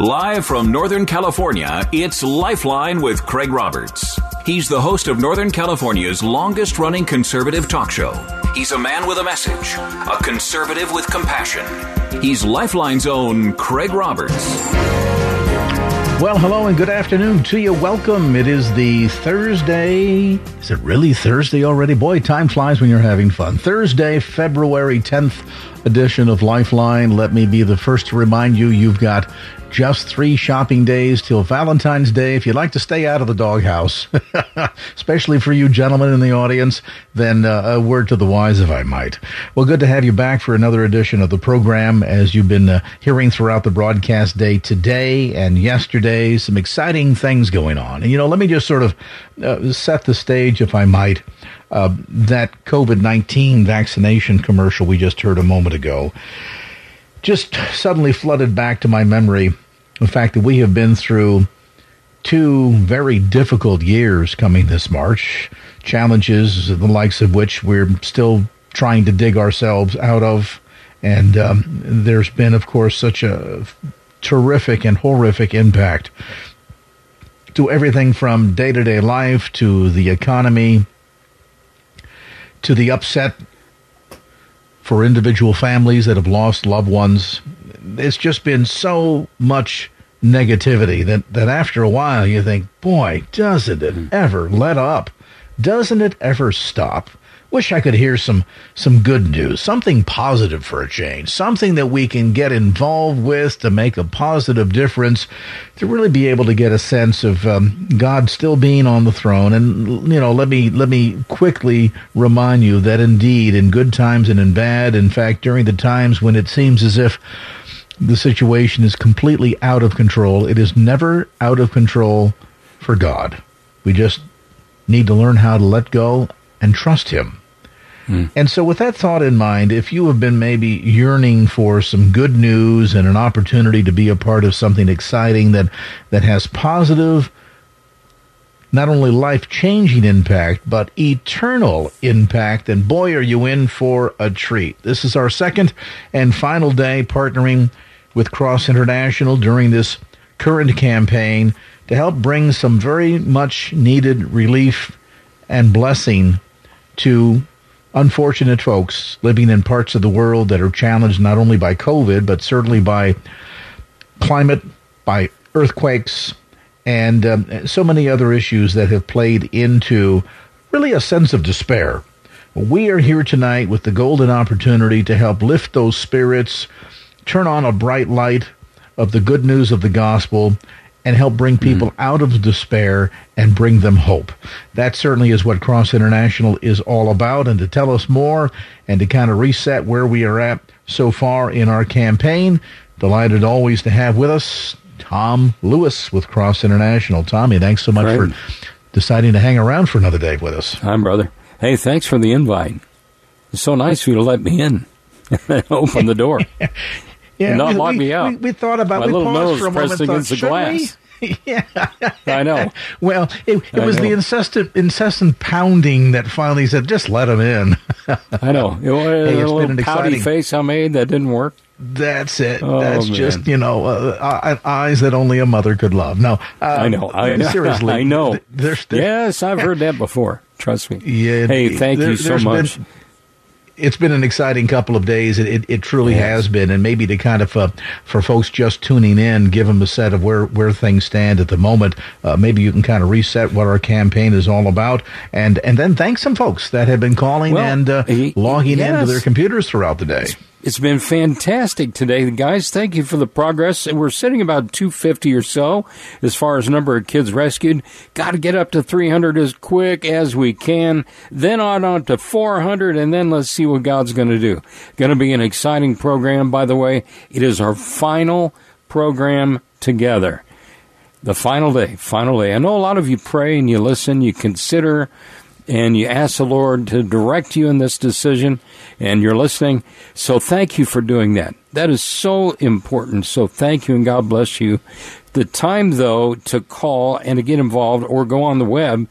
Live from Northern California, it's Lifeline with Craig Roberts. He's the host of Northern California's longest running conservative talk show. He's a man with a message, a conservative with compassion. He's Lifeline's own Craig Roberts. Well, hello and good afternoon to you. Welcome. It is the Thursday. Is it really Thursday already? Boy, time flies when you're having fun. Thursday, February 10th edition of Lifeline. Let me be the first to remind you you've got just three shopping days till Valentine's Day. If you'd like to stay out of the doghouse, especially for you gentlemen in the audience, then uh, a word to the wise, if I might. Well, good to have you back for another edition of the program. As you've been uh, hearing throughout the broadcast day today and yesterday, some exciting things going on. And, you know, let me just sort of uh, set the stage, if I might. Uh, that COVID 19 vaccination commercial we just heard a moment ago just suddenly flooded back to my memory the fact that we have been through two very difficult years coming this March, challenges the likes of which we're still trying to dig ourselves out of. And um, there's been, of course, such a terrific and horrific impact to everything from day to day life to the economy to the upset for individual families that have lost loved ones. It's just been so much negativity that, that after a while you think, boy, doesn't it ever let up? Doesn't it ever stop? Wish I could hear some some good news, something positive for a change, something that we can get involved with to make a positive difference, to really be able to get a sense of um, God still being on the throne. And you know, let me let me quickly remind you that indeed, in good times and in bad, in fact, during the times when it seems as if the situation is completely out of control, it is never out of control for God. We just need to learn how to let go and trust Him. Mm. And so, with that thought in mind, if you have been maybe yearning for some good news and an opportunity to be a part of something exciting that, that has positive, not only life changing impact, but eternal impact, then boy, are you in for a treat. This is our second and final day partnering with Cross International during this current campaign to help bring some very much needed relief and blessing to unfortunate folks living in parts of the world that are challenged not only by COVID, but certainly by climate, by earthquakes, and um, so many other issues that have played into really a sense of despair. We are here tonight with the golden opportunity to help lift those spirits, turn on a bright light of the good news of the gospel, and help bring mm-hmm. people mm-hmm. out of despair and bring them hope. That certainly is what Cross International is all about. And to tell us more and to kind of reset where we are at so far in our campaign, delighted always to have with us Tom Lewis with Cross International. Tommy, thanks so much Great. for deciding to hang around for another day with us. Hi, brother. Hey, thanks for the invite. It's so nice of you to let me in. Open the door. Yeah, not we, lock we, me out. We, we, thought about My we little nose for a pressed moment, against thought, the glass. yeah, I know. Well, it, it was know. the incessant, incessant pounding that finally said, "Just let him in." I know. It was hey, a little pouty exciting... face I made that didn't work. That's it. Oh, That's man. just you know uh, eyes that only a mother could love. No, uh, I know. I know. Seriously, I know. Yes, I've heard that before. Trust me. Yeah. Hey, thank there, you so much. Been, it's been an exciting couple of days. It, it, it truly yes. has been, and maybe to kind of uh, for folks just tuning in, give them a set of where where things stand at the moment. Uh, maybe you can kind of reset what our campaign is all about, and and then thank some folks that have been calling well, and uh, logging yes. into their computers throughout the day. It's been fantastic today, guys. Thank you for the progress. And We're sitting about 250 or so as far as number of kids rescued. Got to get up to 300 as quick as we can. Then on, on to 400, and then let's see what God's going to do. Going to be an exciting program, by the way. It is our final program together. The final day, final day. I know a lot of you pray and you listen, you consider and you ask the Lord to direct you in this decision, and you're listening. So thank you for doing that. That is so important. So thank you, and God bless you. The time, though, to call and to get involved or go on the web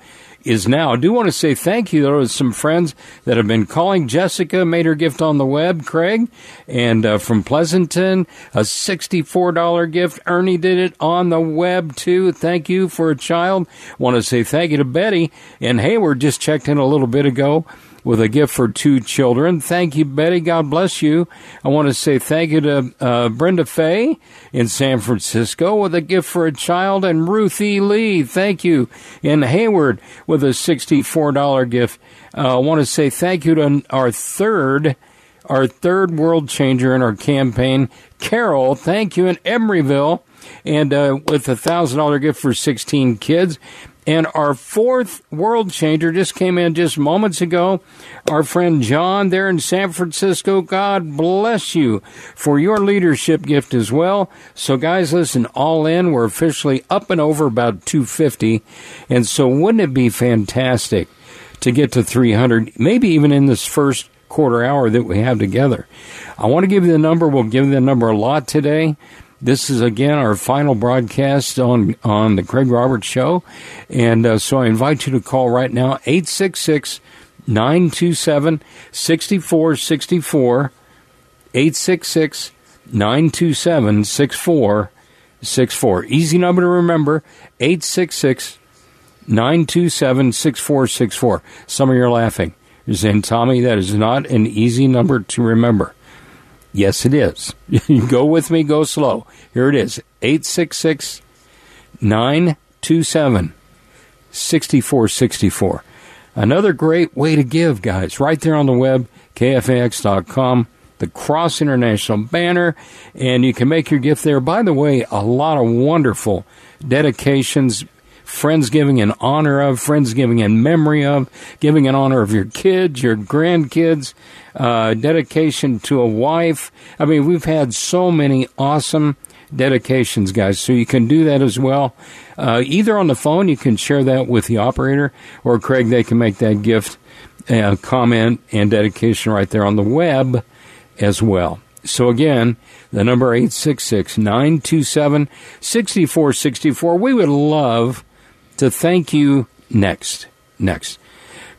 is now. I do want to say thank you though to some friends that have been calling. Jessica made her gift on the web, Craig, and uh, from Pleasanton, a sixty-four dollar gift. Ernie did it on the web too. Thank you for a child. Want to say thank you to Betty and Hayward. Just checked in a little bit ago with a gift for two children. Thank you, Betty. God bless you. I want to say thank you to uh, Brenda Fay in San Francisco with a gift for a child, and Ruthie Lee. Thank you in Hayward with a $64 gift. Uh, I want to say thank you to our third our third world changer in our campaign, Carol. Thank you in Emeryville, and uh, with a thousand dollar gift for 16 kids. And our fourth world changer just came in just moments ago. Our friend John there in San Francisco. God bless you for your leadership gift as well. So guys, listen, all in, we're officially up and over about 250. And so wouldn't it be fantastic to get to 300, maybe even in this first quarter hour that we have together. I want to give you the number. We'll give you the number a lot today. This is again our final broadcast on on the Craig Roberts Show, and uh, so I invite you to call right now 866 927 6464 866 927 6464. Easy number to remember 866 927 6464. Some of you are laughing. You're saying, Tommy, that is not an easy number to remember. Yes, it is. go with me, go slow. Here it is 866 927 6464. Another great way to give, guys, right there on the web, kfax.com, the Cross International banner, and you can make your gift there. By the way, a lot of wonderful dedications, friends giving in honor of, friends giving in memory of, giving in honor of your kids, your grandkids, uh, dedication to a wife. I mean, we've had so many awesome dedications, guys. So you can do that as well. Uh, either on the phone, you can share that with the operator, or Craig, they can make that gift, uh, comment, and dedication right there on the web as well. So again, the number 866-927-6464. We would love to thank you next. Next.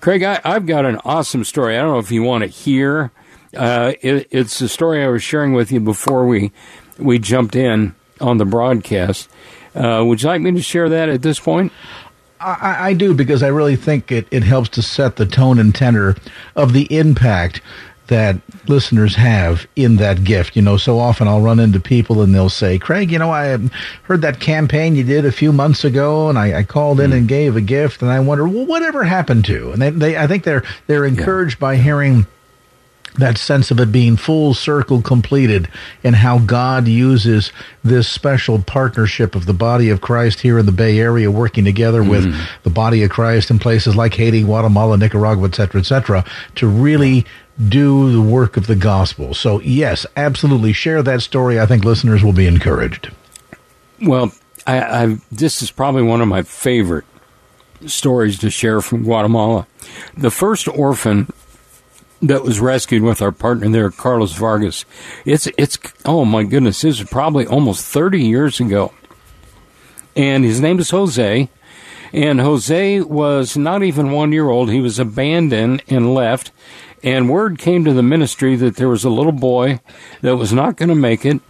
Craig, I, have got an awesome story. I don't know if you want to hear. Uh, it, it's the story I was sharing with you before we we jumped in on the broadcast. Uh, would you like me to share that at this point? I, I, do because I really think it, it helps to set the tone and tenor of the impact that listeners have in that gift. You know, so often I'll run into people and they'll say, Craig, you know, I heard that campaign you did a few months ago and I, I called in mm. and gave a gift and I wonder, well, whatever happened to? And they, they I think they're, they're encouraged yeah. by hearing that sense of it being full circle completed and how God uses this special partnership of the body of Christ here in the Bay Area working together mm. with the body of Christ in places like Haiti, Guatemala, Nicaragua, et cetera, et cetera, to really do the work of the gospel. So, yes, absolutely share that story. I think listeners will be encouraged. Well, I, I, this is probably one of my favorite stories to share from Guatemala. The first orphan that was rescued with our partner there, Carlos Vargas. It's it's oh my goodness, this is probably almost thirty years ago, and his name is Jose. And Jose was not even one year old. He was abandoned and left. And word came to the ministry that there was a little boy that was not going to make it.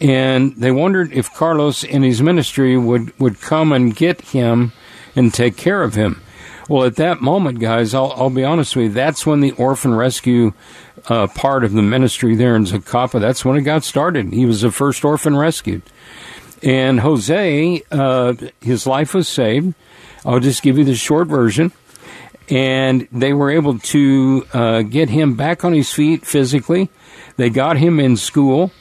And they wondered if Carlos and his ministry would, would come and get him and take care of him. Well, at that moment, guys, I'll, I'll be honest with you, that's when the orphan rescue uh, part of the ministry there in Zacapa, that's when it got started. He was the first orphan rescued. And Jose, uh, his life was saved. I'll just give you the short version and they were able to uh, get him back on his feet physically. They got him in school,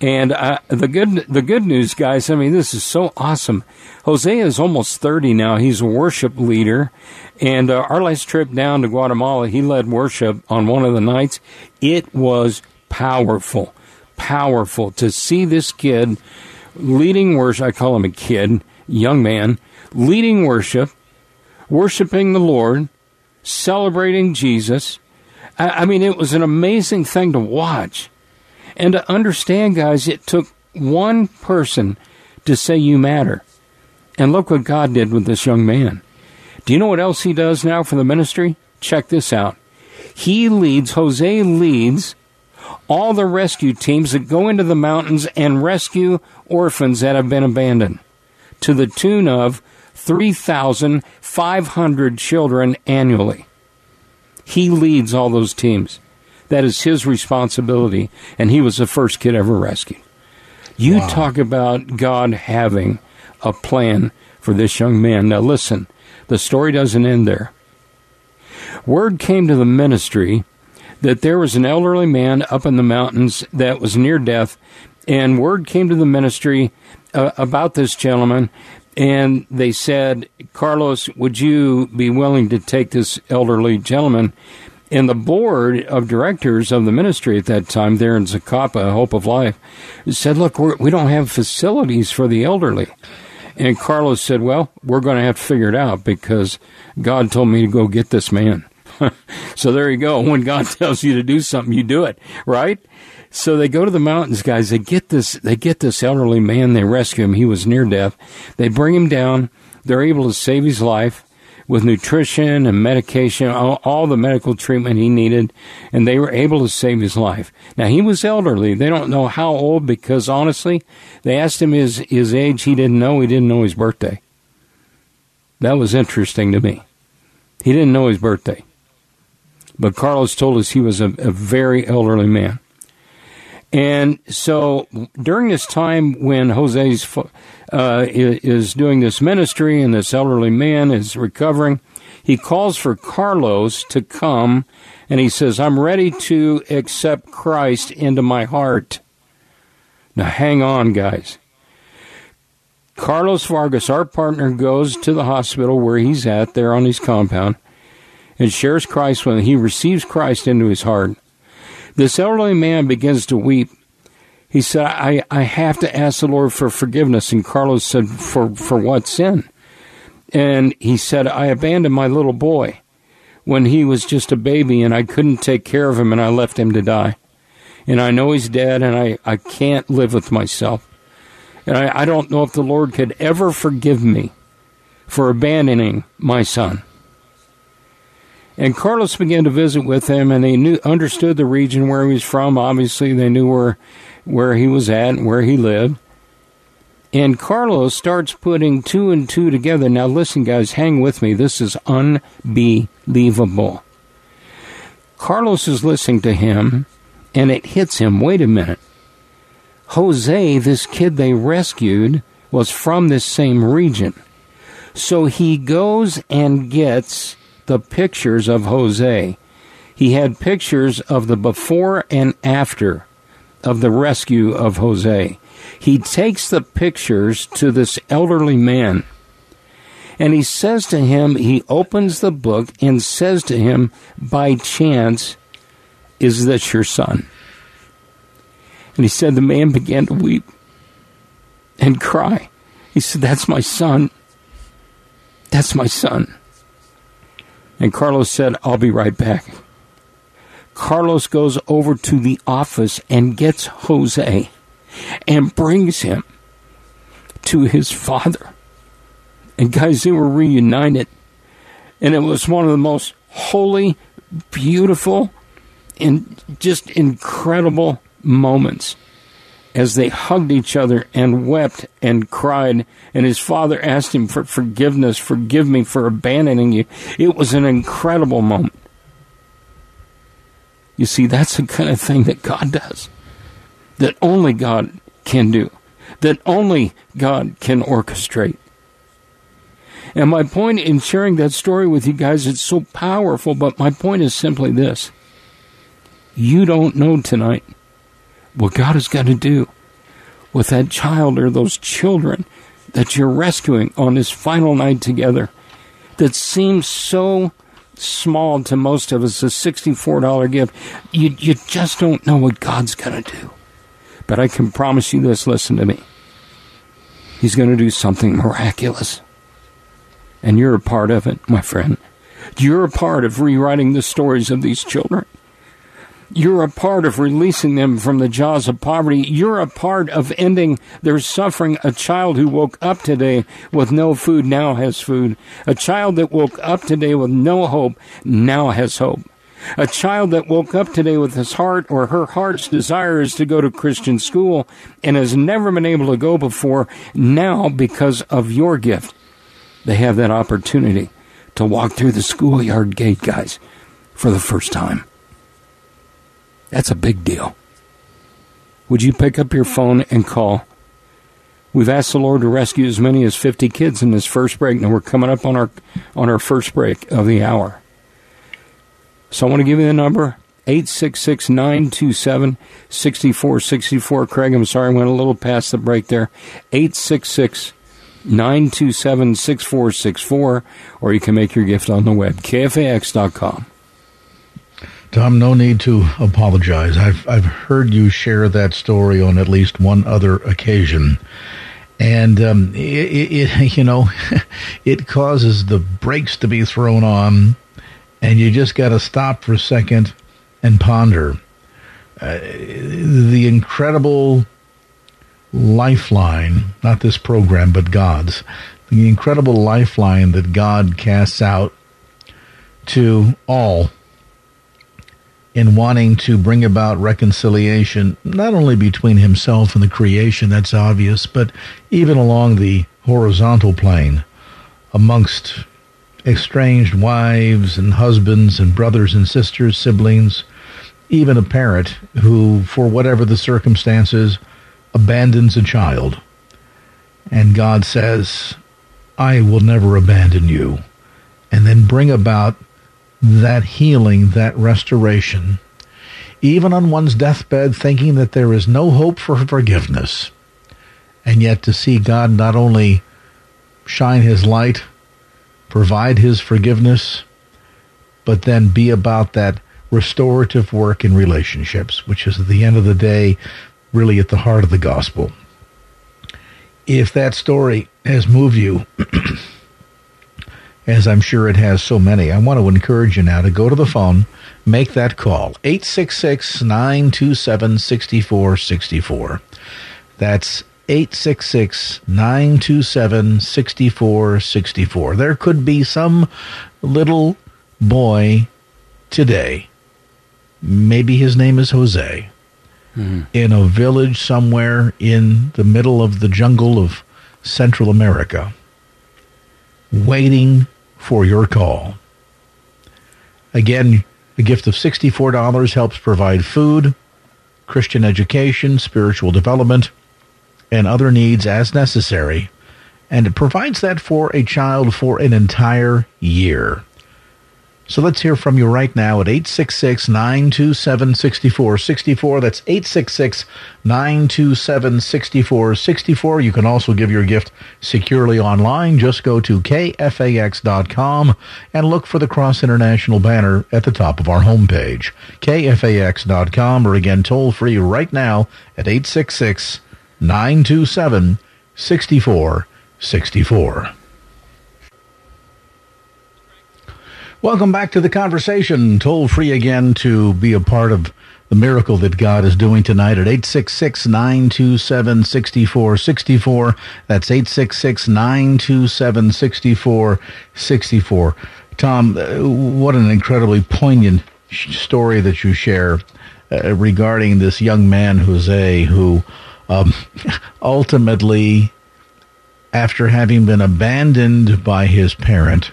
and uh, the good the good news, guys. I mean, this is so awesome. Jose is almost thirty now. He's a worship leader, and uh, our last trip down to Guatemala, he led worship on one of the nights. It was powerful, powerful to see this kid leading worship. I call him a kid, young man, leading worship, worshiping the Lord celebrating Jesus. I, I mean, it was an amazing thing to watch. And to understand, guys, it took one person to say you matter. And look what God did with this young man. Do you know what else he does now for the ministry? Check this out. He leads, Jose leads all the rescue teams that go into the mountains and rescue orphans that have been abandoned to the tune of 3,500 children annually. He leads all those teams. That is his responsibility, and he was the first kid ever rescued. You wow. talk about God having a plan for this young man. Now, listen, the story doesn't end there. Word came to the ministry that there was an elderly man up in the mountains that was near death, and word came to the ministry uh, about this gentleman, and they said, Carlos, would you be willing to take this elderly gentleman? And the board of directors of the ministry at that time, there in Zacapa, Hope of Life, said, Look, we're, we do not have facilities for the elderly. And Carlos said, Well, we're going to have to figure it out because God told me to go get this man. so there you go. When God tells you to do something, you do it, right? So they go to the mountains, guys. They get this. They get this elderly man. They rescue him. He was near death. They bring him down. They're able to save his life with nutrition and medication, all, all, the medical treatment he needed, and they were able to save his life. Now he was elderly. They don't know how old because honestly, they asked him his his age. He didn't know. He didn't know his birthday. That was interesting to me. He didn't know his birthday. But Carlos told us he was a, a very elderly man. And so during this time when Jose's uh, is doing this ministry and this elderly man is recovering, he calls for Carlos to come and he says, I'm ready to accept Christ into my heart. Now hang on, guys. Carlos Vargas, our partner, goes to the hospital where he's at there on his compound and shares Christ when he receives Christ into his heart. This elderly man begins to weep. He said, I, I have to ask the Lord for forgiveness. And Carlos said, For for what sin? And he said, I abandoned my little boy when he was just a baby and I couldn't take care of him and I left him to die. And I know he's dead and I, I can't live with myself. And I, I don't know if the Lord could ever forgive me for abandoning my son. And Carlos began to visit with him, and they knew understood the region where he was from. Obviously, they knew where where he was at and where he lived. And Carlos starts putting two and two together. Now, listen, guys, hang with me. This is unbelievable. Carlos is listening to him, and it hits him. Wait a minute. Jose, this kid they rescued, was from this same region. So he goes and gets the pictures of Jose. He had pictures of the before and after of the rescue of Jose. He takes the pictures to this elderly man and he says to him, he opens the book and says to him, by chance, is this your son? And he said, the man began to weep and cry. He said, That's my son. That's my son. And Carlos said, I'll be right back. Carlos goes over to the office and gets Jose and brings him to his father. And guys, they were reunited. And it was one of the most holy, beautiful, and just incredible moments as they hugged each other and wept and cried. And his father asked him for forgiveness. Forgive me for abandoning you. It was an incredible moment. You see, that's the kind of thing that God does, that only God can do, that only God can orchestrate. And my point in sharing that story with you guys, it's so powerful, but my point is simply this. You don't know tonight what God is going to do with that child or those children that you're rescuing on this final night together that seems so small to most of us, a $64 gift. You, you just don't know what God's going to do. But I can promise you this listen to me. He's going to do something miraculous. And you're a part of it, my friend. You're a part of rewriting the stories of these children. You're a part of releasing them from the jaws of poverty. You're a part of ending their suffering. A child who woke up today with no food now has food. A child that woke up today with no hope now has hope. A child that woke up today with his heart or her heart's desire is to go to Christian school and has never been able to go before, now because of your gift, they have that opportunity to walk through the schoolyard gate, guys, for the first time. That's a big deal. Would you pick up your phone and call? We've asked the Lord to rescue as many as 50 kids in this first break. and we're coming up on our on our first break of the hour. So I want to give you the number 866 927 6464. Craig, I'm sorry, I went a little past the break there. 866 927 6464, or you can make your gift on the web, kfax.com. Tom, no need to apologize. I've I've heard you share that story on at least one other occasion, and um, it, it, you know it causes the brakes to be thrown on, and you just got to stop for a second and ponder uh, the incredible lifeline, not this program, but God's, the incredible lifeline that God casts out to all in wanting to bring about reconciliation, not only between himself and the creation, that's obvious, but even along the horizontal plane amongst estranged wives and husbands and brothers and sisters, siblings, even a parent who, for whatever the circumstances, abandons a child. And God says, I will never abandon you. And then bring about that healing, that restoration, even on one's deathbed, thinking that there is no hope for forgiveness, and yet to see God not only shine his light, provide his forgiveness, but then be about that restorative work in relationships, which is at the end of the day really at the heart of the gospel. If that story has moved you, as I'm sure it has so many. I want to encourage you now to go to the phone, make that call. 866 927 6464. That's 866 927 6464. There could be some little boy today, maybe his name is Jose, mm-hmm. in a village somewhere in the middle of the jungle of Central America, waiting for your call. Again, the gift of $64 helps provide food, Christian education, spiritual development, and other needs as necessary, and it provides that for a child for an entire year. So let's hear from you right now at 866 927 6464. That's 866 927 6464. You can also give your gift securely online. Just go to kfax.com and look for the Cross International banner at the top of our homepage. kfax.com or again toll free right now at 866 927 6464. Welcome back to the conversation. Toll free again to be a part of the miracle that God is doing tonight at 866 927 6464. That's 866 927 6464. Tom, uh, what an incredibly poignant story that you share uh, regarding this young man, Jose, who um, ultimately, after having been abandoned by his parent,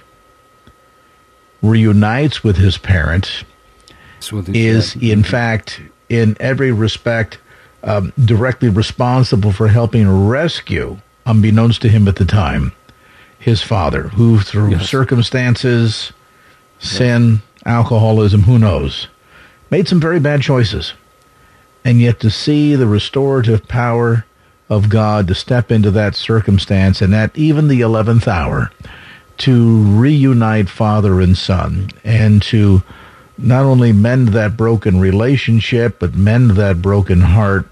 reunites with his parents is, in fact, in every respect, um, directly responsible for helping rescue, unbeknownst to him at the time, his father, who through yes. circumstances, sin, alcoholism, who knows, made some very bad choices. And yet to see the restorative power of God to step into that circumstance and at even the 11th hour to reunite father and son and to not only mend that broken relationship but mend that broken heart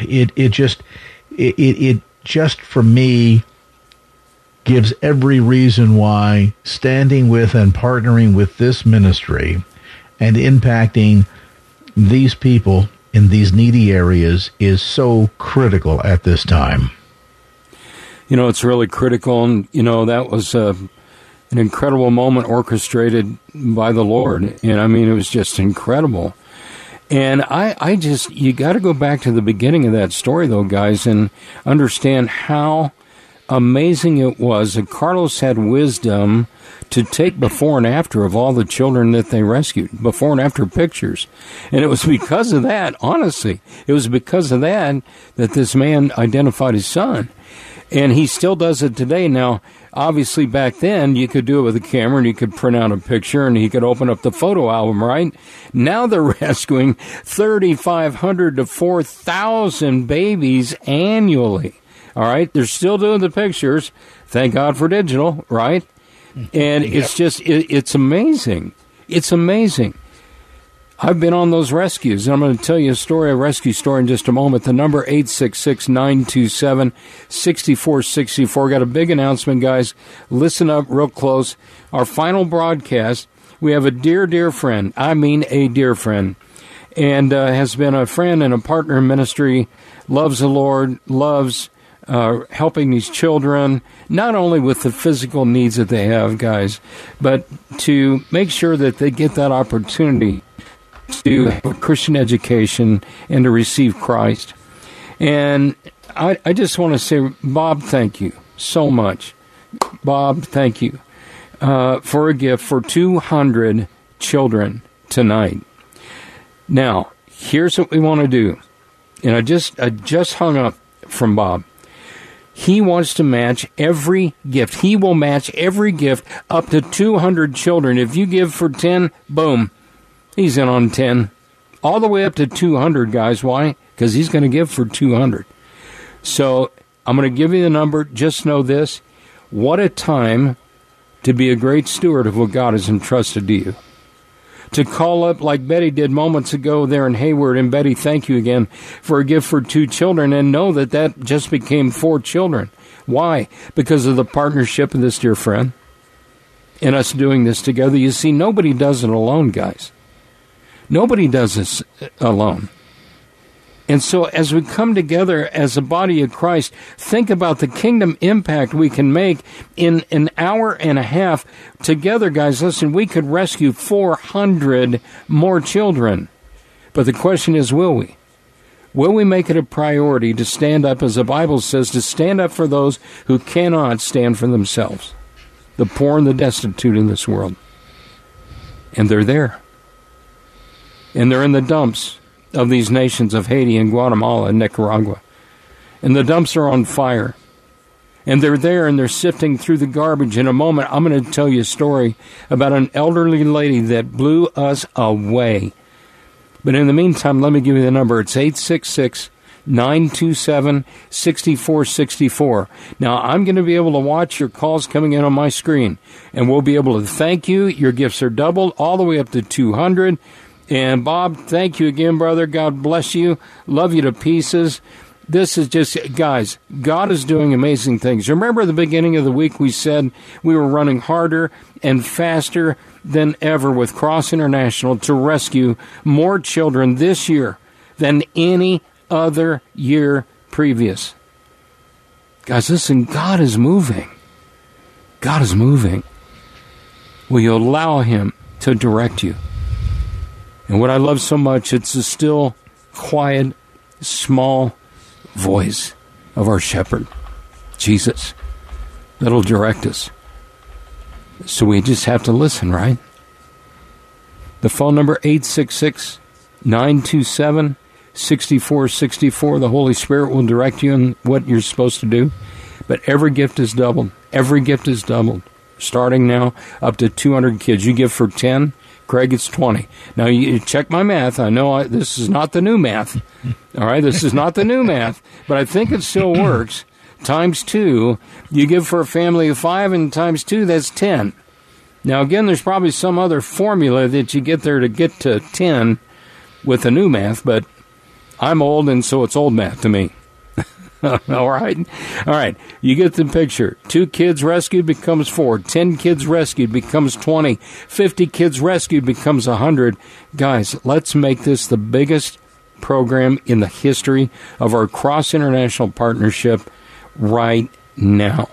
it it just it it just for me gives every reason why standing with and partnering with this ministry and impacting these people in these needy areas is so critical at this time. You know, it's really critical, and you know that was uh, an incredible moment orchestrated by the Lord, and I mean it was just incredible. And I, I just, you got to go back to the beginning of that story, though, guys, and understand how amazing it was that Carlos had wisdom to take before and after of all the children that they rescued, before and after pictures. And it was because of that, honestly, it was because of that that this man identified his son. And he still does it today. Now, obviously, back then, you could do it with a camera and you could print out a picture and he could open up the photo album, right? Now they're rescuing 3,500 to 4,000 babies annually. All right, they're still doing the pictures. Thank God for digital, right? And yep. it's just it, it's amazing. It's amazing. I've been on those rescues, and I'm going to tell you a story, a rescue story in just a moment. The number 866-927-6464. Got a big announcement, guys. Listen up real close. Our final broadcast, we have a dear, dear friend. I mean a dear friend. And uh, has been a friend and a partner in ministry, loves the Lord, loves uh, helping these children, not only with the physical needs that they have, guys, but to make sure that they get that opportunity to have a Christian education and to receive Christ. And I, I just want to say, Bob, thank you so much. Bob, thank you uh, for a gift for 200 children tonight. Now, here's what we want to do. And I just I just hung up from Bob. He wants to match every gift. He will match every gift up to 200 children. If you give for 10, boom, he's in on 10. All the way up to 200, guys. Why? Because he's going to give for 200. So I'm going to give you the number. Just know this. What a time to be a great steward of what God has entrusted to you to call up like Betty did moments ago there in Hayward. And Betty, thank you again for a gift for two children and know that that just became four children. Why? Because of the partnership of this dear friend and us doing this together. You see, nobody does it alone, guys. Nobody does this alone. And so, as we come together as a body of Christ, think about the kingdom impact we can make in an hour and a half together, guys. Listen, we could rescue 400 more children. But the question is, will we? Will we make it a priority to stand up, as the Bible says, to stand up for those who cannot stand for themselves? The poor and the destitute in this world. And they're there. And they're in the dumps of these nations of Haiti and Guatemala and Nicaragua. And the dumps are on fire. And they're there and they're sifting through the garbage. In a moment, I'm going to tell you a story about an elderly lady that blew us away. But in the meantime, let me give you the number. It's 866 927 6464. Now, I'm going to be able to watch your calls coming in on my screen, and we'll be able to thank you. Your gifts are doubled all the way up to 200. And Bob, thank you again, brother. God bless you. Love you to pieces. This is just, guys, God is doing amazing things. Remember the beginning of the week we said we were running harder and faster than ever with Cross International to rescue more children this year than any other year previous. Guys, listen, God is moving. God is moving. Will you allow Him to direct you? And what I love so much, it's the still, quiet, small voice of our shepherd, Jesus, that'll direct us. So we just have to listen, right? The phone number 866 927 6464. The Holy Spirit will direct you in what you're supposed to do. But every gift is doubled. Every gift is doubled. Starting now, up to 200 kids. You give for 10, Craig, it's 20. Now, you check my math. I know I, this is not the new math. All right, this is not the new math, but I think it still works. Times two, you give for a family of five, and times two, that's 10. Now, again, there's probably some other formula that you get there to get to 10 with the new math, but I'm old, and so it's old math to me. All right. All right. You get the picture. Two kids rescued becomes four. Ten kids rescued becomes 20. 50 kids rescued becomes 100. Guys, let's make this the biggest program in the history of our cross international partnership right now.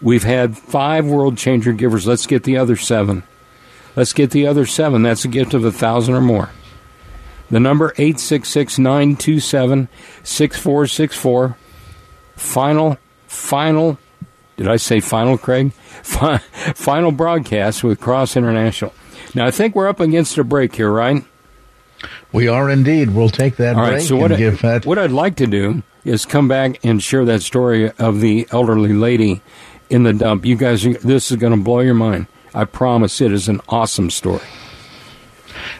We've had five world changer givers. Let's get the other seven. Let's get the other seven. That's a gift of a thousand or more. The number 866 927 6464. Final, final, did I say final, Craig? final broadcast with Cross International. Now, I think we're up against a break here, right? We are indeed. We'll take that All break right, so what, and give that. what I'd like to do is come back and share that story of the elderly lady in the dump. You guys, this is going to blow your mind. I promise it is an awesome story.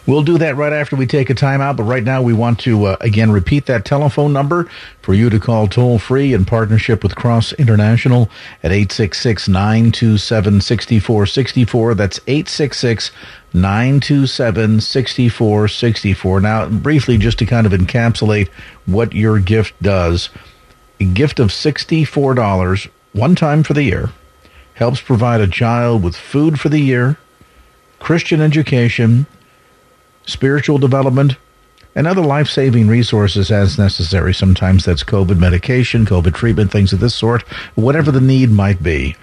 We'll do that right after we take a timeout, but right now we want to uh, again repeat that telephone number for you to call toll free in partnership with Cross International at 866 927 6464. That's 866 927 6464. Now, briefly, just to kind of encapsulate what your gift does a gift of $64 one time for the year helps provide a child with food for the year, Christian education, spiritual development, and other life saving resources as necessary. Sometimes that's COVID medication, COVID treatment, things of this sort, whatever the need might be.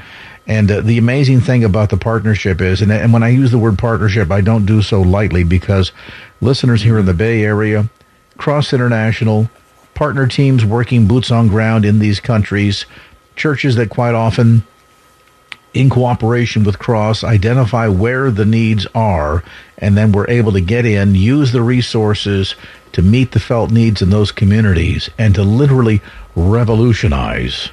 And uh, the amazing thing about the partnership is, and, and when I use the word partnership, I don't do so lightly because listeners here in the Bay Area, cross international, partner teams working boots on ground in these countries, churches that quite often in cooperation with Cross, identify where the needs are, and then we're able to get in, use the resources to meet the felt needs in those communities, and to literally revolutionize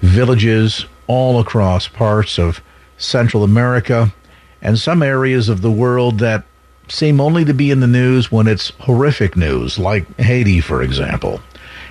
villages all across parts of Central America and some areas of the world that seem only to be in the news when it's horrific news, like Haiti, for example.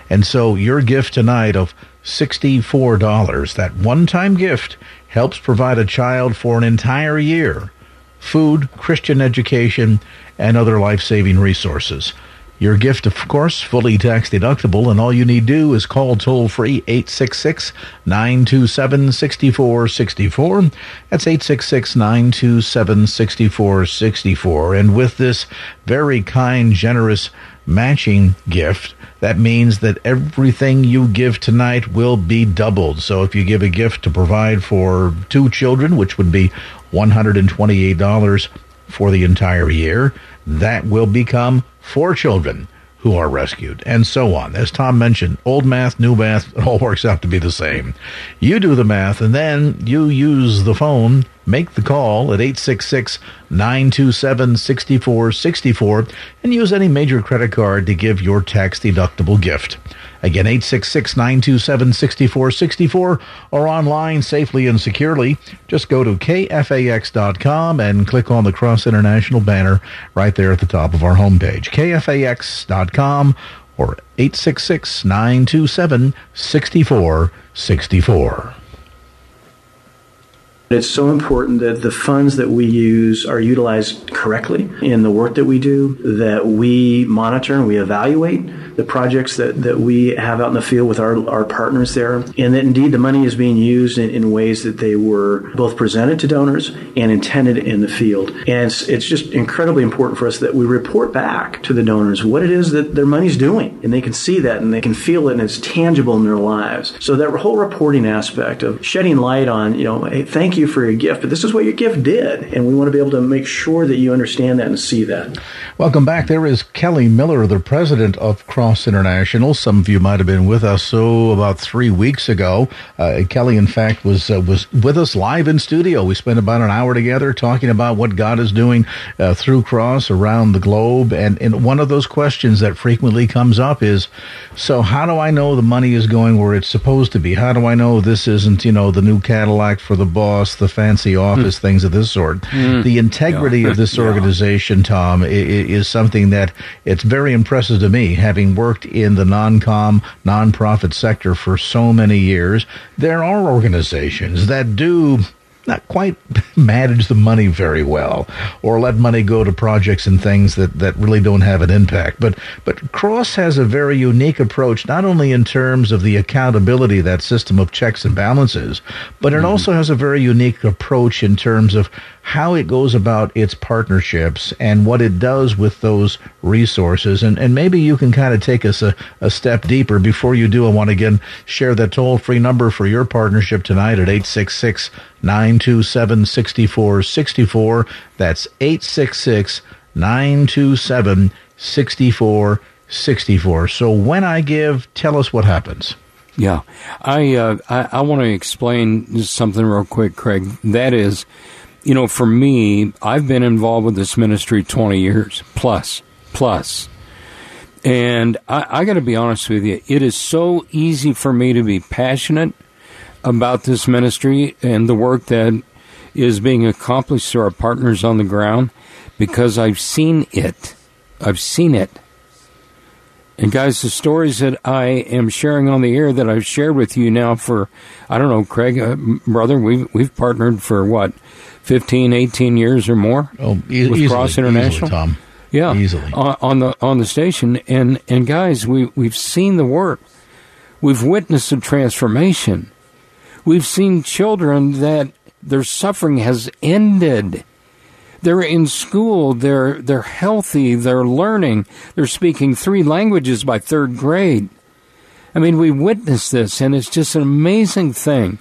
And so your gift tonight of $64, that one time gift, helps provide a child for an entire year food, Christian education, and other life saving resources. Your gift, of course, fully tax deductible, and all you need do is call toll free 866 927 6464. That's 866 927 6464. And with this very kind, generous matching gift, that means that everything you give tonight will be doubled. So if you give a gift to provide for two children, which would be $128 for the entire year, that will become four children who are rescued, and so on. As Tom mentioned, old math, new math, it all works out to be the same. You do the math, and then you use the phone, make the call at 866 927 6464, and use any major credit card to give your tax deductible gift. Again, 866 927 6464 or online safely and securely. Just go to kfax.com and click on the Cross International banner right there at the top of our homepage. kfax.com or 866 927 6464. It's so important that the funds that we use are utilized correctly in the work that we do, that we monitor and we evaluate the projects that, that we have out in the field with our, our partners there, and that indeed the money is being used in, in ways that they were both presented to donors and intended in the field. And it's, it's just incredibly important for us that we report back to the donors what it is that their money's doing, and they can see that and they can feel it and it's tangible in their lives. So that whole reporting aspect of shedding light on, you know, hey, thank you for your gift, but this is what your gift did, and we want to be able to make sure that you understand that and see that. Welcome back. There is Kelly Miller, the president of Cross International. Some of you might have been with us so about three weeks ago. Uh, Kelly, in fact, was uh, was with us live in studio. We spent about an hour together talking about what God is doing uh, through Cross around the globe. And, and one of those questions that frequently comes up is, so how do I know the money is going where it's supposed to be? How do I know this isn't, you know, the new Cadillac for the boss, the fancy office, mm. things of this sort? Mm. The integrity yeah. of this organization, yeah. Tom, is, is something that it's very impressive to me, having worked in the non-com, non-profit sector for so many years. There are organizations that do not quite manage the money very well or let money go to projects and things that, that really don't have an impact. But but Cross has a very unique approach, not only in terms of the accountability, that system of checks and balances, but it mm-hmm. also has a very unique approach in terms of how it goes about its partnerships and what it does with those resources. And, and maybe you can kind of take us a, a step deeper. Before you do, I want to again share that toll free number for your partnership tonight at 866 927 6464. That's 866 927 6464. So when I give, tell us what happens. Yeah, I uh, I, I want to explain something real quick, Craig. That is, you know, for me, I've been involved with this ministry 20 years plus, plus. And I, I got to be honest with you, it is so easy for me to be passionate about this ministry and the work that is being accomplished through our partners on the ground because I've seen it. I've seen it. And guys, the stories that I am sharing on the air that I've shared with you now for, I don't know, Craig, uh, brother, we've, we've partnered for what, 15, 18 years or more oh, e- with easily, Cross International. Easily, Tom. Yeah, easily on, on, the on the station, and and guys, we we've seen the work, we've witnessed the transformation, we've seen children that their suffering has ended. They're in school. They're they're healthy. They're learning. They're speaking three languages by third grade. I mean, we witnessed this, and it's just an amazing thing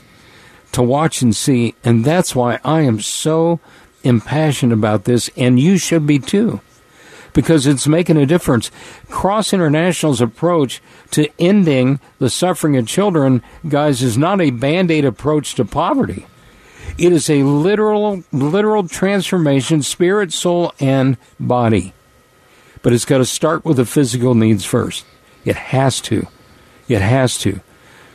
to watch and see. And that's why I am so impassioned about this, and you should be too, because it's making a difference. Cross International's approach to ending the suffering of children, guys, is not a band aid approach to poverty. It is a literal, literal transformation, spirit, soul, and body. But it's got to start with the physical needs first. It has to. It has to.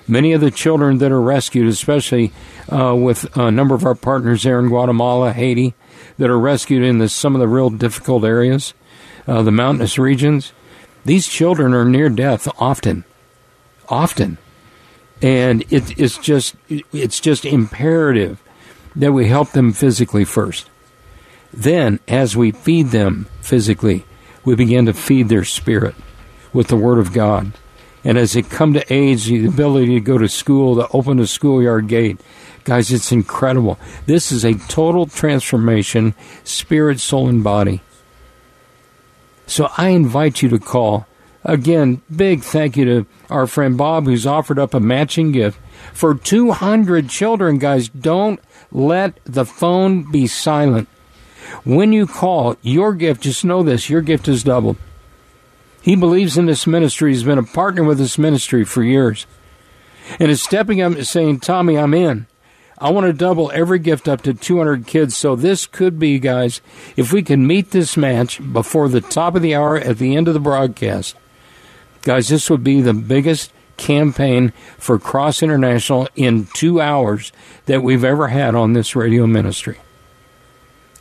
Many of the children that are rescued, especially uh, with a number of our partners there in Guatemala, Haiti, that are rescued in the, some of the real difficult areas, uh, the mountainous regions, these children are near death often, often, and it, it's just it's just imperative that we help them physically first. Then, as we feed them physically, we begin to feed their spirit with the Word of God and as they come to age, the ability to go to school, to open a schoolyard gate, guys, it's incredible. This is a total transformation, spirit, soul, and body. So I invite you to call. Again, big thank you to our friend Bob who's offered up a matching gift for 200 children, guys. Don't let the phone be silent. When you call, your gift, just know this, your gift is doubled. He believes in this ministry. He's been a partner with this ministry for years. And is stepping up and saying, Tommy, I'm in. I want to double every gift up to 200 kids. So this could be, guys, if we can meet this match before the top of the hour at the end of the broadcast, guys, this would be the biggest campaign for Cross International in two hours that we've ever had on this radio ministry.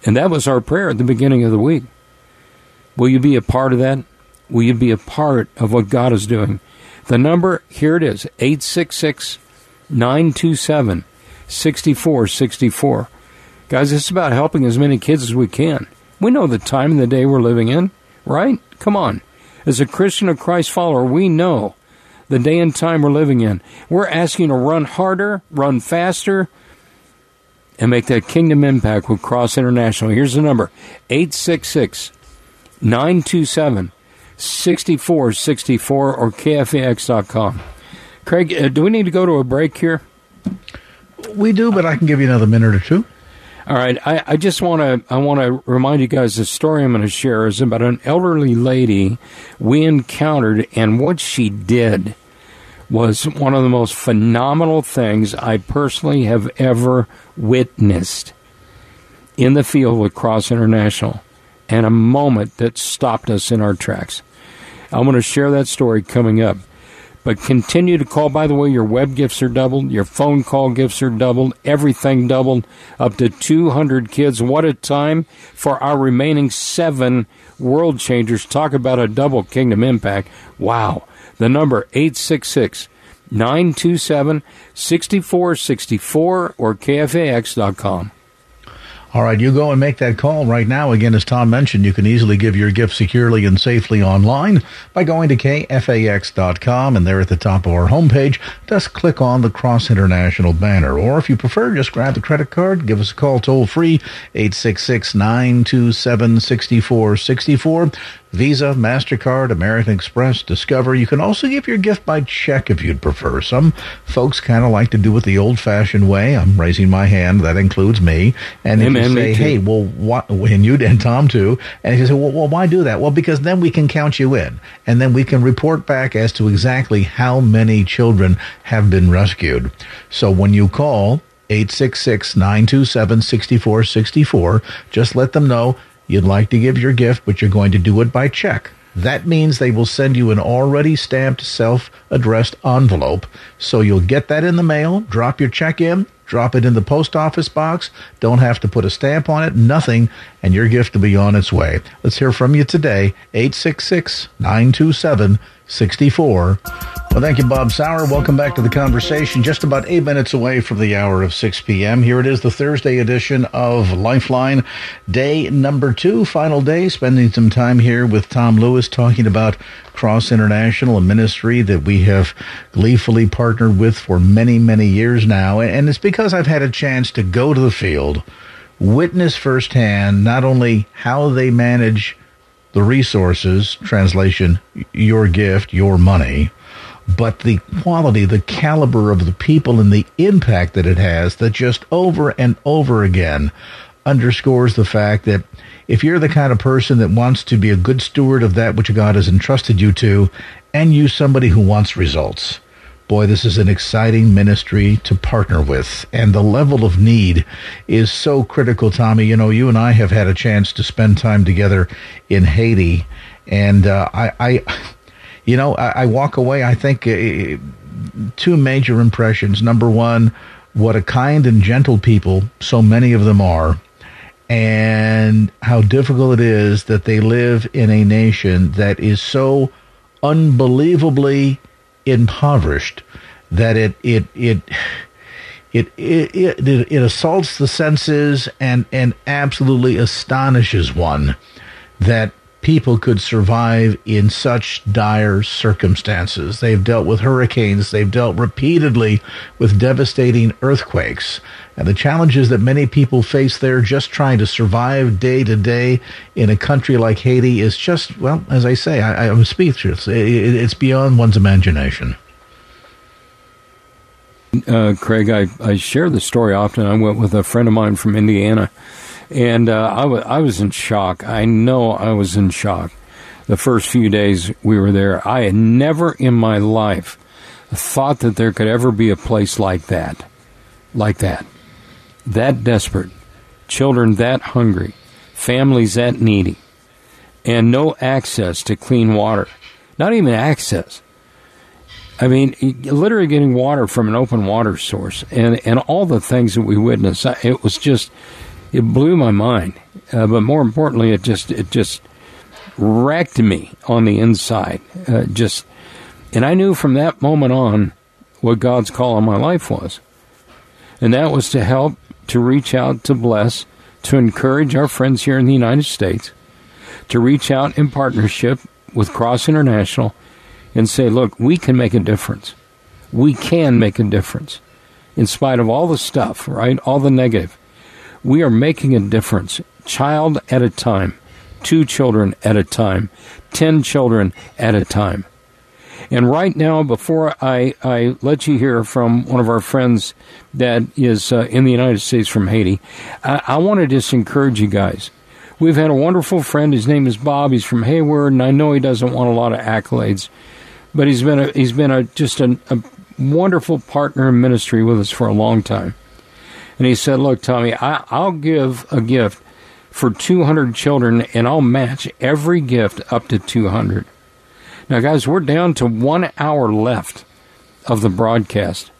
And that was our prayer at the beginning of the week. Will you be a part of that? Will you be a part of what God is doing? The number, here it is 866 927 6464. Guys, it's about helping as many kids as we can. We know the time and the day we're living in, right? Come on. As a Christian or Christ follower, we know the day and time we're living in. We're asking to run harder, run faster, and make that kingdom impact with Cross International. Here's the number 866 927 6464 or KFAX.com. Craig, uh, do we need to go to a break here? We do, but I can give you another minute or two. All right, I, I just want to I want to remind you guys the story I'm going to share is about an elderly lady we encountered, and what she did was one of the most phenomenal things I personally have ever witnessed in the field with Cross International, and a moment that stopped us in our tracks. I'm going to share that story coming up. But continue to call. By the way, your web gifts are doubled, your phone call gifts are doubled, everything doubled, up to 200 kids. What a time for our remaining seven world changers. Talk about a double kingdom impact. Wow. The number 866 927 6464 or KFAX.com. All right, you go and make that call right now. Again, as Tom mentioned, you can easily give your gift securely and safely online by going to kfax.com and there at the top of our homepage, just click on the Cross International banner. Or if you prefer, just grab the credit card, give us a call toll free, 866 927 6464. Visa, MasterCard, American Express, Discover. You can also give your gift by check if you'd prefer. Some folks kind of like to do it the old fashioned way. I'm raising my hand. That includes me. And if you say, hey, well, what, and you and Tom too. And you say, well, well, why do that? Well, because then we can count you in. And then we can report back as to exactly how many children have been rescued. So when you call, 866 927 6464. Just let them know You'd like to give your gift, but you're going to do it by check. That means they will send you an already stamped self addressed envelope. So you'll get that in the mail, drop your check in, drop it in the post office box, don't have to put a stamp on it, nothing, and your gift will be on its way. Let's hear from you today, 866 927 64. Well, thank you, Bob Sauer. Welcome back to the conversation. Just about eight minutes away from the hour of 6 p.m. Here it is, the Thursday edition of Lifeline, day number two, final day, spending some time here with Tom Lewis talking about Cross International, a ministry that we have gleefully partnered with for many, many years now. And it's because I've had a chance to go to the field, witness firsthand not only how they manage the resources, translation, your gift, your money, but the quality, the caliber of the people and the impact that it has that just over and over again underscores the fact that if you're the kind of person that wants to be a good steward of that which God has entrusted you to, and you somebody who wants results, boy, this is an exciting ministry to partner with. And the level of need is so critical, Tommy. You know, you and I have had a chance to spend time together in Haiti. And uh, I, I, you know, I, I walk away, I think, uh, two major impressions. Number one, what a kind and gentle people so many of them are. And how difficult it is that they live in a nation that is so unbelievably impoverished that it it it it it, it, it assaults the senses and and absolutely astonishes one that people could survive in such dire circumstances. They've dealt with hurricanes, they've dealt repeatedly with devastating earthquakes. And the challenges that many people face there just trying to survive day to day in a country like Haiti is just, well, as I say, I, am speechless. It, it, it's beyond one's imagination. Uh, Craig, I, I share the story often. I went with a friend of mine from Indiana, and uh, I, w- I was in shock. I know I was in shock the first few days we were there. I had never in my life thought that there could ever be a place like that. Like that that desperate, children that hungry, families that needy, and no access to clean water. Not even access. I mean, literally getting water from an open water source, and and all the things that we witnessed. It was just, it blew my mind. Uh, but more importantly, it just it just wrecked me on the inside. Uh, just, and I knew from that moment on what God's call on my life was, and that was to help to reach out to bless, to encourage our friends here in the United States, to reach out in partnership with Cross International and say, look, we can make a difference. We can make a difference. In spite of all the stuff, right? All the negative. We are making a difference, child at a time, two children at a time, ten children at a time. And right now, before I, I let you hear from one of our friends that is uh, in the United States from Haiti, I, I want to just encourage you guys. We've had a wonderful friend. His name is Bob. He's from Hayward, and I know he doesn't want a lot of accolades, but he's been a, he's been a, just a, a wonderful partner in ministry with us for a long time. And he said, "Look, Tommy, I, I'll give a gift for 200 children, and I'll match every gift up to 200." Now, guys, we're down to one hour left of the broadcast.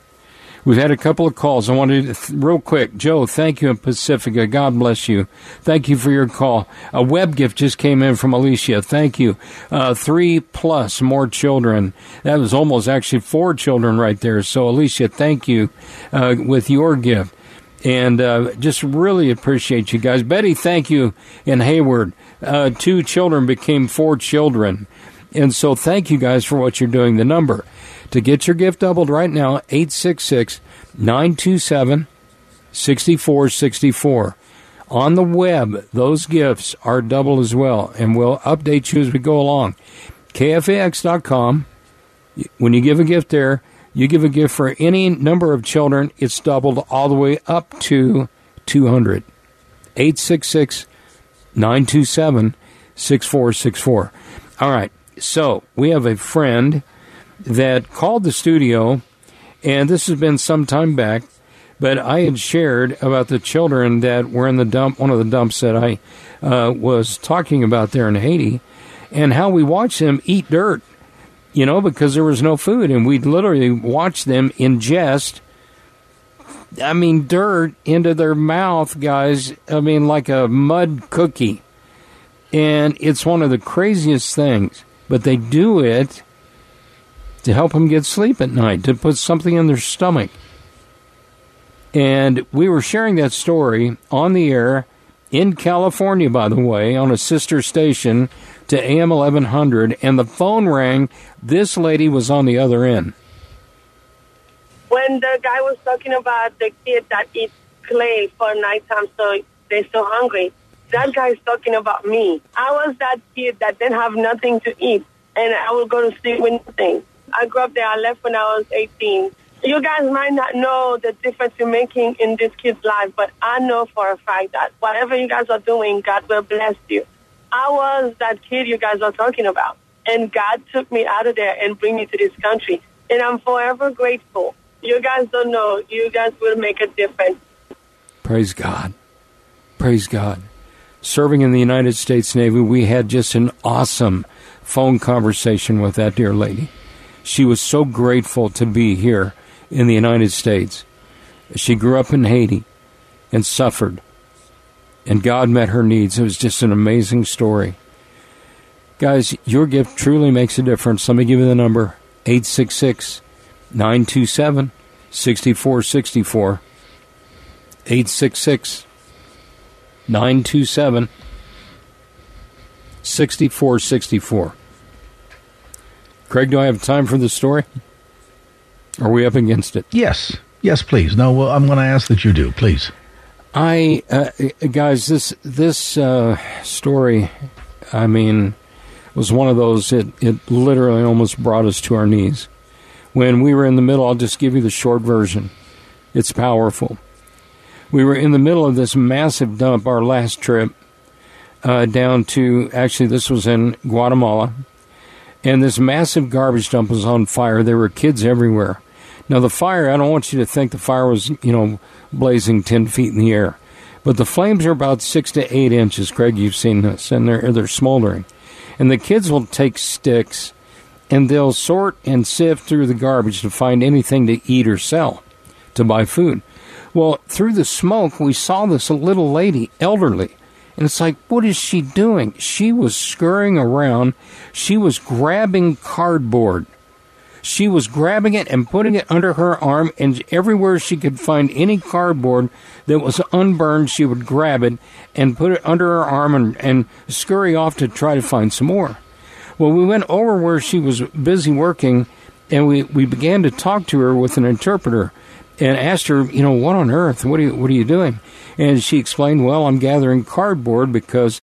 We've had a couple of calls. I wanted to, th- real quick, Joe, thank you in Pacifica. God bless you. Thank you for your call. A web gift just came in from Alicia. Thank you. Uh, three plus more children. That was almost actually four children right there. So, Alicia, thank you uh, with your gift. And uh, just really appreciate you guys. Betty, thank you in Hayward. Uh, two children became four children. And so, thank you guys for what you're doing. The number to get your gift doubled right now, 866 927 6464. On the web, those gifts are double as well, and we'll update you as we go along. KFAX.com. When you give a gift there, you give a gift for any number of children, it's doubled all the way up to 200. 866 927 6464. All right, so we have a friend that called the studio, and this has been some time back, but I had shared about the children that were in the dump, one of the dumps that I uh, was talking about there in Haiti, and how we watched them eat dirt, you know, because there was no food, and we'd literally watch them ingest. I mean, dirt into their mouth, guys. I mean, like a mud cookie. And it's one of the craziest things. But they do it to help them get sleep at night, to put something in their stomach. And we were sharing that story on the air in California, by the way, on a sister station to AM 1100, and the phone rang. This lady was on the other end. When the guy was talking about the kid that eats clay for nighttime so they're so hungry, that guy's talking about me. I was that kid that didn't have nothing to eat, and I would go to sleep with nothing. I grew up there. I left when I was 18. You guys might not know the difference you're making in this kid's life, but I know for a fact that whatever you guys are doing, God will bless you. I was that kid you guys are talking about, and God took me out of there and bring me to this country, and I'm forever grateful. You guys don't know. You guys will make a difference. Praise God. Praise God. Serving in the United States Navy, we had just an awesome phone conversation with that dear lady. She was so grateful to be here in the United States. She grew up in Haiti and suffered, and God met her needs. It was just an amazing story. Guys, your gift truly makes a difference. Let me give you the number 866 927 6464. 866 927 6464. Craig, do I have time for the story? Are we up against it? Yes. Yes, please. No, well, I'm going to ask that you do, please. I, uh, guys, this this uh, story, I mean, was one of those. It it literally almost brought us to our knees. When we were in the middle, I'll just give you the short version. It's powerful. We were in the middle of this massive dump. Our last trip uh, down to actually, this was in Guatemala and this massive garbage dump was on fire. There were kids everywhere. Now, the fire, I don't want you to think the fire was, you know, blazing 10 feet in the air. But the flames are about six to eight inches. Craig, you've seen this, and they're, they're smoldering. And the kids will take sticks and they'll sort and sift through the garbage to find anything to eat or sell to buy food. Well, through the smoke, we saw this little lady, elderly, and it's like, what is she doing? She was scurrying around. She was grabbing cardboard. She was grabbing it and putting it under her arm, and everywhere she could find any cardboard that was unburned, she would grab it and put it under her arm and, and scurry off to try to find some more. Well, we went over where she was busy working, and we, we began to talk to her with an interpreter and asked her, you know, what on earth? What are you, what are you doing? And she explained, well, I'm gathering cardboard because